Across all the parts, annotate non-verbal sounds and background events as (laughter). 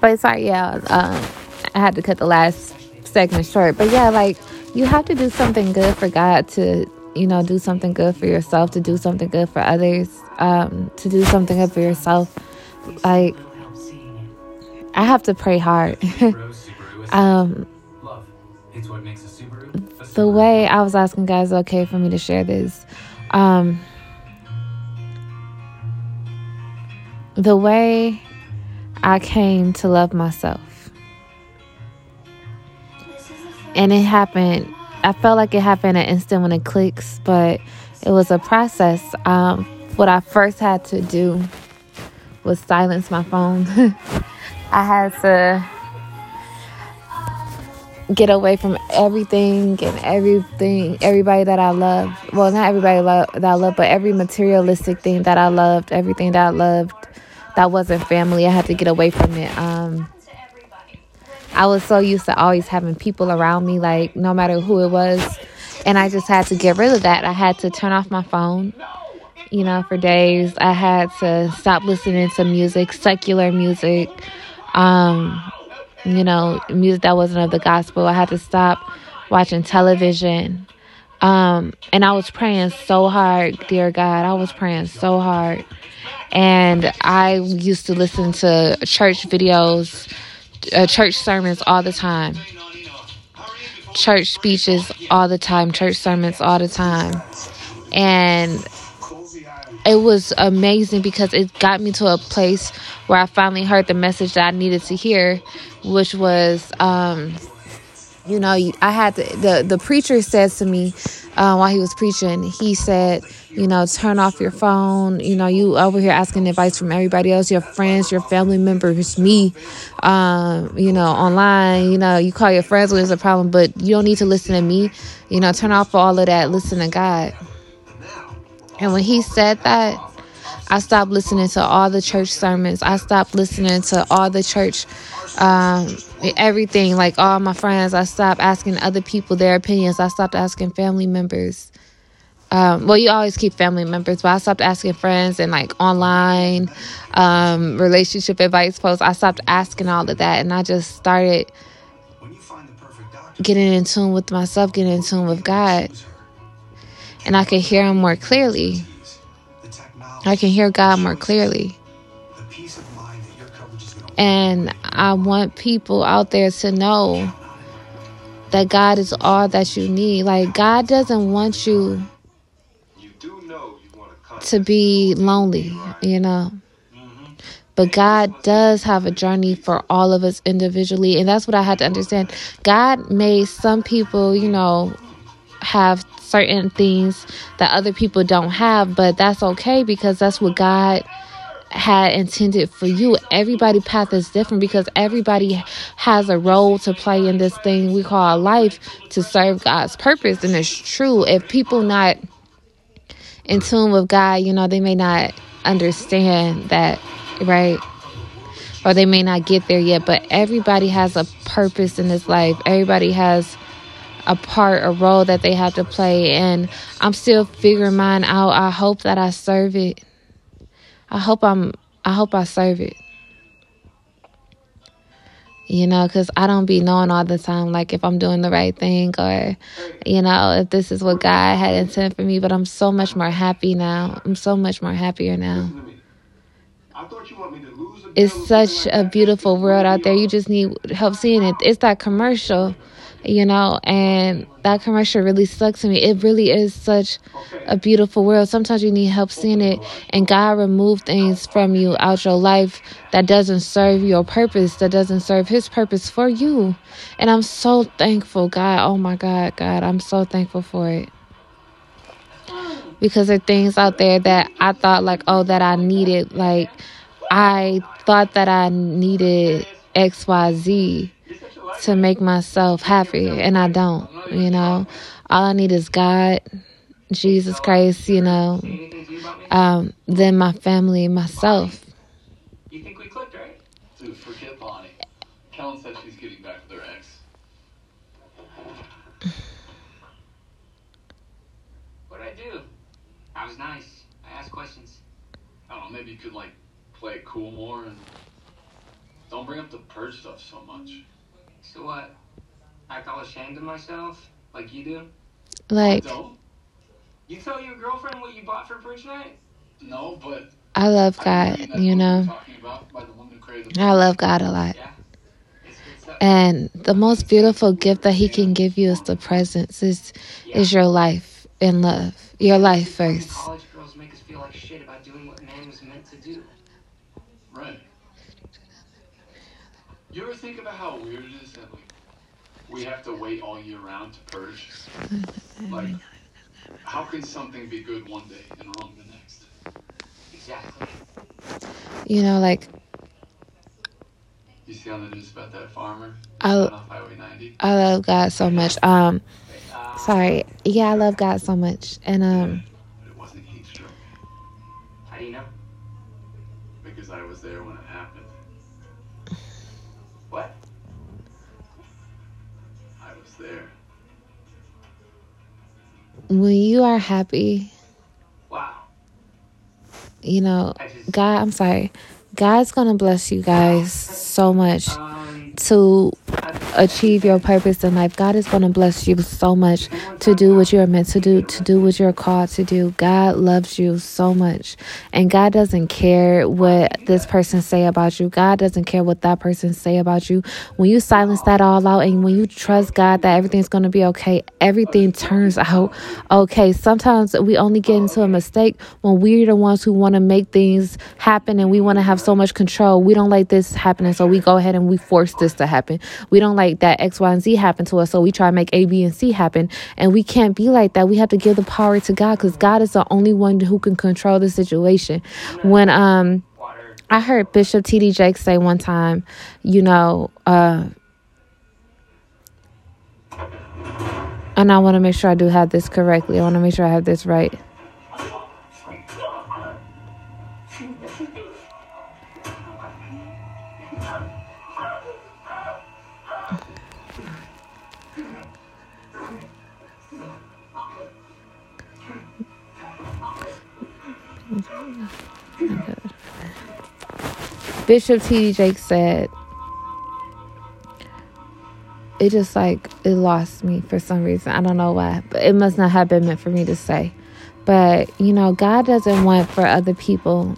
but sorry, yeah, um, I had to cut the last segment short. But yeah, like you have to do something good for God to, you know, do something good for yourself, to do something good for others, um, to do something good for yourself. Like I have to pray hard. (laughs) um, the way I was asking guys, okay for me to share this. Um, the way I came to love myself. And it happened, I felt like it happened an instant when it clicks, but it was a process. Um, what I first had to do was silence my phone. (laughs) I had to get away from everything and everything, everybody that I love. Well, not everybody that I love, but every materialistic thing that I loved, everything that I loved that wasn't family. I had to get away from it. Um, I was so used to always having people around me, like no matter who it was. And I just had to get rid of that. I had to turn off my phone, you know, for days. I had to stop listening to music, secular music, um, you know, music that wasn't of the gospel. I had to stop watching television. Um, and I was praying so hard, dear God. I was praying so hard. And I used to listen to church videos, uh, church sermons all the time, church speeches all the time, church sermons all the time. And it was amazing because it got me to a place where I finally heard the message that I needed to hear, which was, um, you know, I had to, the the preacher says to me uh, while he was preaching, he said, you know, turn off your phone. You know, you over here asking advice from everybody else, your friends, your family members, me, um, you know, online. You know, you call your friends when there's a problem, but you don't need to listen to me. You know, turn off all of that. Listen to God. And when he said that, I stopped listening to all the church sermons. I stopped listening to all the church, um, everything, like all my friends. I stopped asking other people their opinions. I stopped asking family members. Um, well, you always keep family members, but I stopped asking friends and like online um, relationship advice posts. I stopped asking all of that, and I just started getting in tune with myself, getting in tune with God, and I could hear Him more clearly. I can hear God more clearly. And I want people out there to know that God is all that you need. Like, God doesn't want you to be lonely, you know. But God does have a journey for all of us individually. And that's what I had to understand. God made some people, you know, have certain things that other people don't have, but that's okay because that's what God had intended for you. Everybody path is different because everybody has a role to play in this thing we call life to serve God's purpose. And it's true. If people not in tune with God, you know, they may not understand that, right? Or they may not get there yet, but everybody has a purpose in this life. Everybody has a part, a role that they have to play. And I'm still figuring mine out. I hope that I serve it. I hope I'm, I hope I serve it. You know, because I don't be knowing all the time, like if I'm doing the right thing or, you know, if this is what God had intended for me. But I'm so much more happy now. I'm so much more happier now. It's such a beautiful world out there. You just need help seeing it. It's that commercial you know, and that commercial really stuck to me. It really is such a beautiful world. Sometimes you need help seeing it, and God remove things from you out your life that doesn't serve your purpose, that doesn't serve His purpose for you. And I'm so thankful, God. Oh my God, God, I'm so thankful for it. Because there are things out there that I thought, like, oh, that I needed. Like, I thought that I needed XYZ to make myself happy, and I don't, you know. All I need is God, Jesus Christ, you know, um, then my family, myself. You think we clicked, right? Dude, forget Bonnie. Kellen said she's getting back with her ex. What'd I do? I was nice. I asked questions. I don't know, maybe you could, like, play it cool more and Don't bring up the purge stuff so much. So what? Act all ashamed of myself, like you do? Like, Don't? You tell your girlfriend what you bought for purge night? No, but I love God, mean that you know. you're Talking about by the woman who created the I love God a lot. Yeah. It's good stuff. And the most beautiful gift that he can give you is the presence, is is your life in love. Your life first. College girls make us feel like shit about doing what man was meant to do. Right. You ever think about how weird it is that like we have to wait all year round to purge? Like, how can something be good one day and wrong the next? Exactly. You know, like You see on the news about that farmer I off Highway 90? I love God so much. Um sorry. Yeah, I love God so much. And um But it wasn't heat stroke How do you know? because I was there when when you are happy, Wow. you know. God, I'm sorry. God's going to bless you guys so much Um. To achieve your purpose in life. God is going to bless you so much to do what you're meant to do, to do what you're called to do. God loves you so much. And God doesn't care what this person say about you. God doesn't care what that person say about you. When you silence that all out and when you trust God that everything's going to be okay, everything turns out okay. Sometimes we only get into a mistake when we're the ones who want to make things happen and we want to have so much control. We don't like this happening, so we go ahead and we force this to happen. We don't like that X, Y, and Z happen to us, so we try to make A, B, and C happen. And we can't be like that. We have to give the power to God because God is the only one who can control the situation. When um. I heard Bishop T.D. Jakes say one time, you know, uh, and I want to make sure I do have this correctly. I want to make sure I have this right. Bishop T.D. Jakes said, it just like it lost me for some reason. I don't know why, but it must not have been meant for me to say. But you know, God doesn't want for other people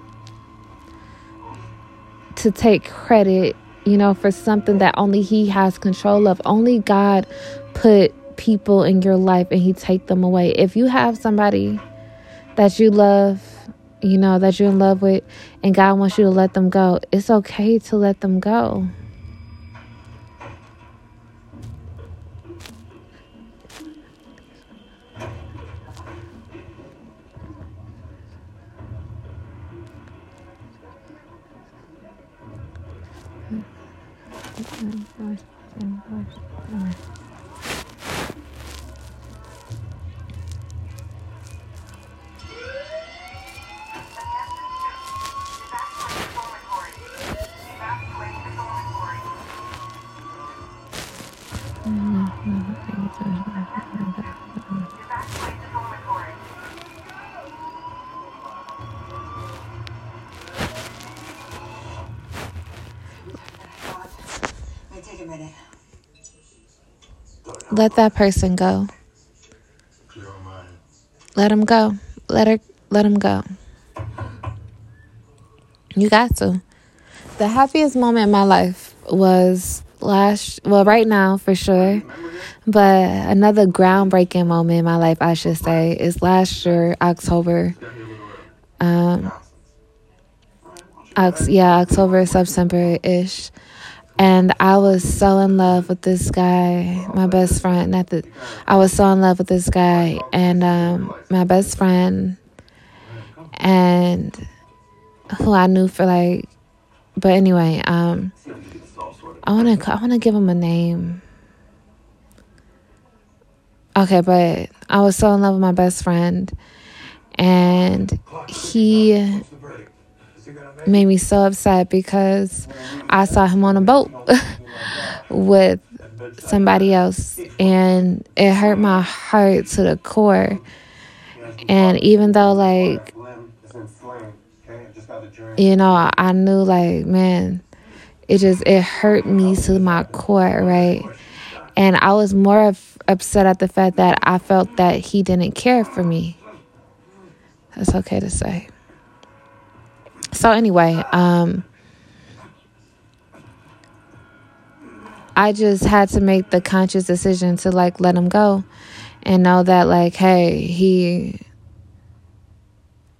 to take credit, you know, for something that only He has control of. Only God put people in your life and He take them away. If you have somebody that you love, you know, that you're in love with, and God wants you to let them go, it's okay to let them go. Might a minute. Let that person go. Let him go. Let her let him go. You got to. The happiest moment in my life was last well right now for sure. But another groundbreaking moment in my life I should say is last year October. Um Ox- yeah, October, September ish. And I was so in love with this guy, my best friend. Not that I was so in love with this guy, and um, my best friend, and who I knew for like. But anyway, um, I want to I want to give him a name. Okay, but I was so in love with my best friend, and he made me so upset because I saw him on a boat (laughs) with somebody else and it hurt my heart to the core. And even though like you know, I knew like, man, it just it hurt me to my core, right? And I was more upset at the fact that I felt that he didn't care for me. That's okay to say. So anyway, um I just had to make the conscious decision to like let him go and know that like hey, he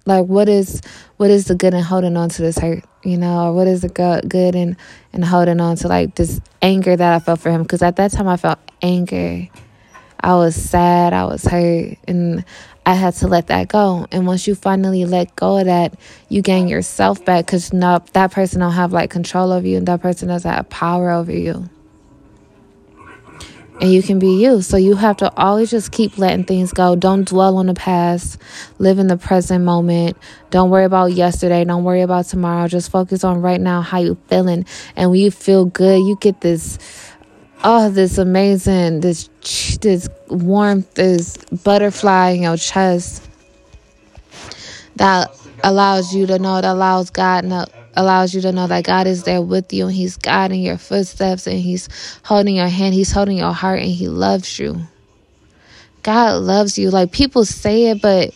like what is what is the good in holding on to this hurt you know or what is the good in in holding on to like this anger that i felt for him? Because at that time i felt anger. I was sad i was hurt and i had to let that go and once you finally let go of that you gain yourself back because no that person don't have like control over you and that person doesn't have power over you and you can be you. So you have to always just keep letting things go. Don't dwell on the past. Live in the present moment. Don't worry about yesterday. Don't worry about tomorrow. Just focus on right now how you feeling. And when you feel good, you get this oh, this amazing, this this warmth, this butterfly in your chest that allows you to know, that allows God know allows you to know that God is there with you and He's guiding your footsteps and He's holding your hand, He's holding your heart, and He loves you. God loves you. Like people say it, but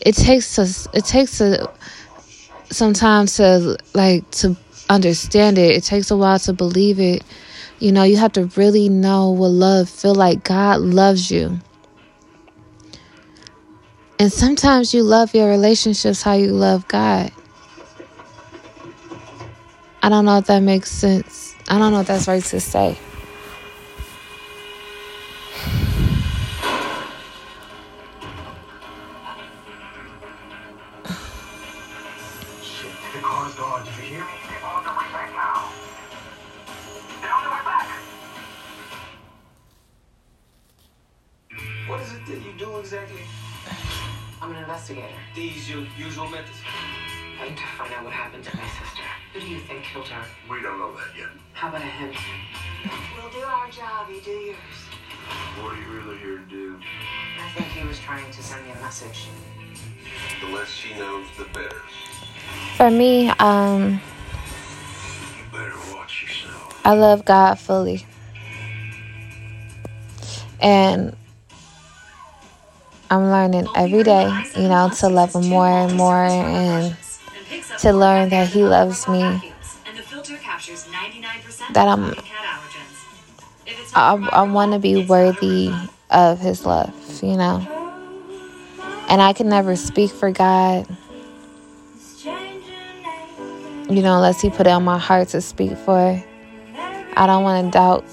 it takes us it takes a sometimes to like to understand it. It takes a while to believe it. You know, you have to really know what love feel like. God loves you. And sometimes you love your relationships how you love God. I don't know if that makes sense. I don't know if that's right to say. Usual? I need to find out what happened to my sister. Who do you think killed her? We don't know that yet. How about a hint? We'll do our job, you do yours. What are you really here to do? I think he was trying to send me a message. The less she knows, the better. For me, um, You better watch yourself. I love God fully. And I'm learning every day, you know, to love Him more and more and to learn that He loves me. That I'm, I, I want to be worthy of His love, you know. And I can never speak for God, you know, unless He put it on my heart to speak for. I don't want to doubt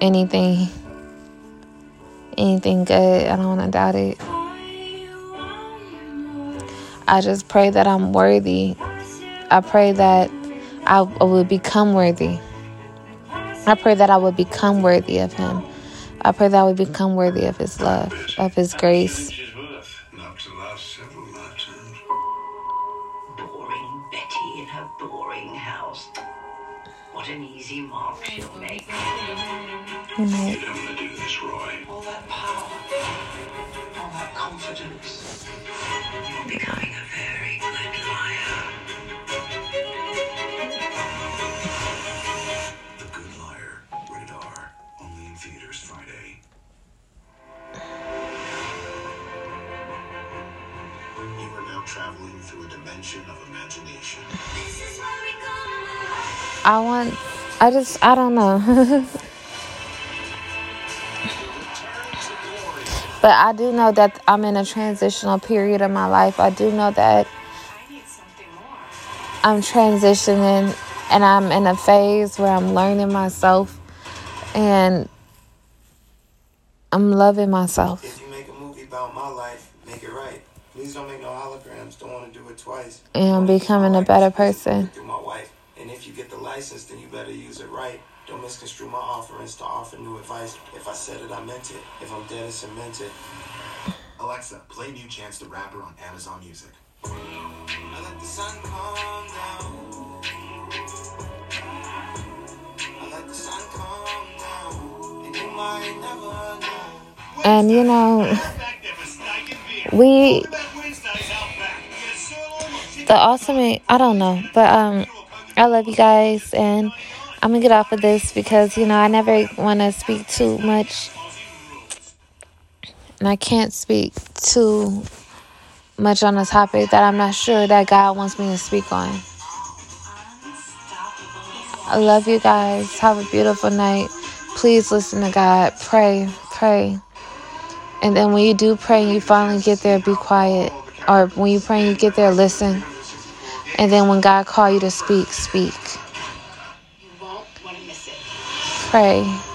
anything anything good. I don't want to doubt it. I just pray that I'm worthy. I pray that I would become worthy. I pray that I would become worthy of Him. I pray that I would become worthy of His love, of His grace. Confidence. You're becoming a very good liar. The Good Liar. Rated R. Only in theaters Friday. You are now traveling through a dimension of imagination. I want, I just, I don't know. (laughs) but I do know that I'm in a transitional period of my life. I do know that I need something more. I'm transitioning and I'm in a phase where I'm learning myself and I'm loving myself. If you make a movie about my life, make it right. Please don't make no holograms. Don't want to do it twice. And I'm becoming a better person. Through my wife. And if you get the license, then you better use it right. Don't misconstrue my offerings to offer new advice. If I said it, I meant it. If I'm dead, it's cemented. Alexa, play New Chance the Rapper on Amazon Music. I let the sun come down. I let the sun come down. And you might never know. And you know, we the ultimate I don't know, but um I love you guys, and I'm gonna get off of this because you know I never want to speak too much, and I can't speak too much on a topic that I'm not sure that God wants me to speak on. I love you guys. Have a beautiful night. Please listen to God. Pray, pray. And then when you do pray and you finally get there, be quiet. Or when you pray and you get there, listen. And then when God call you to speak, speak. Pray.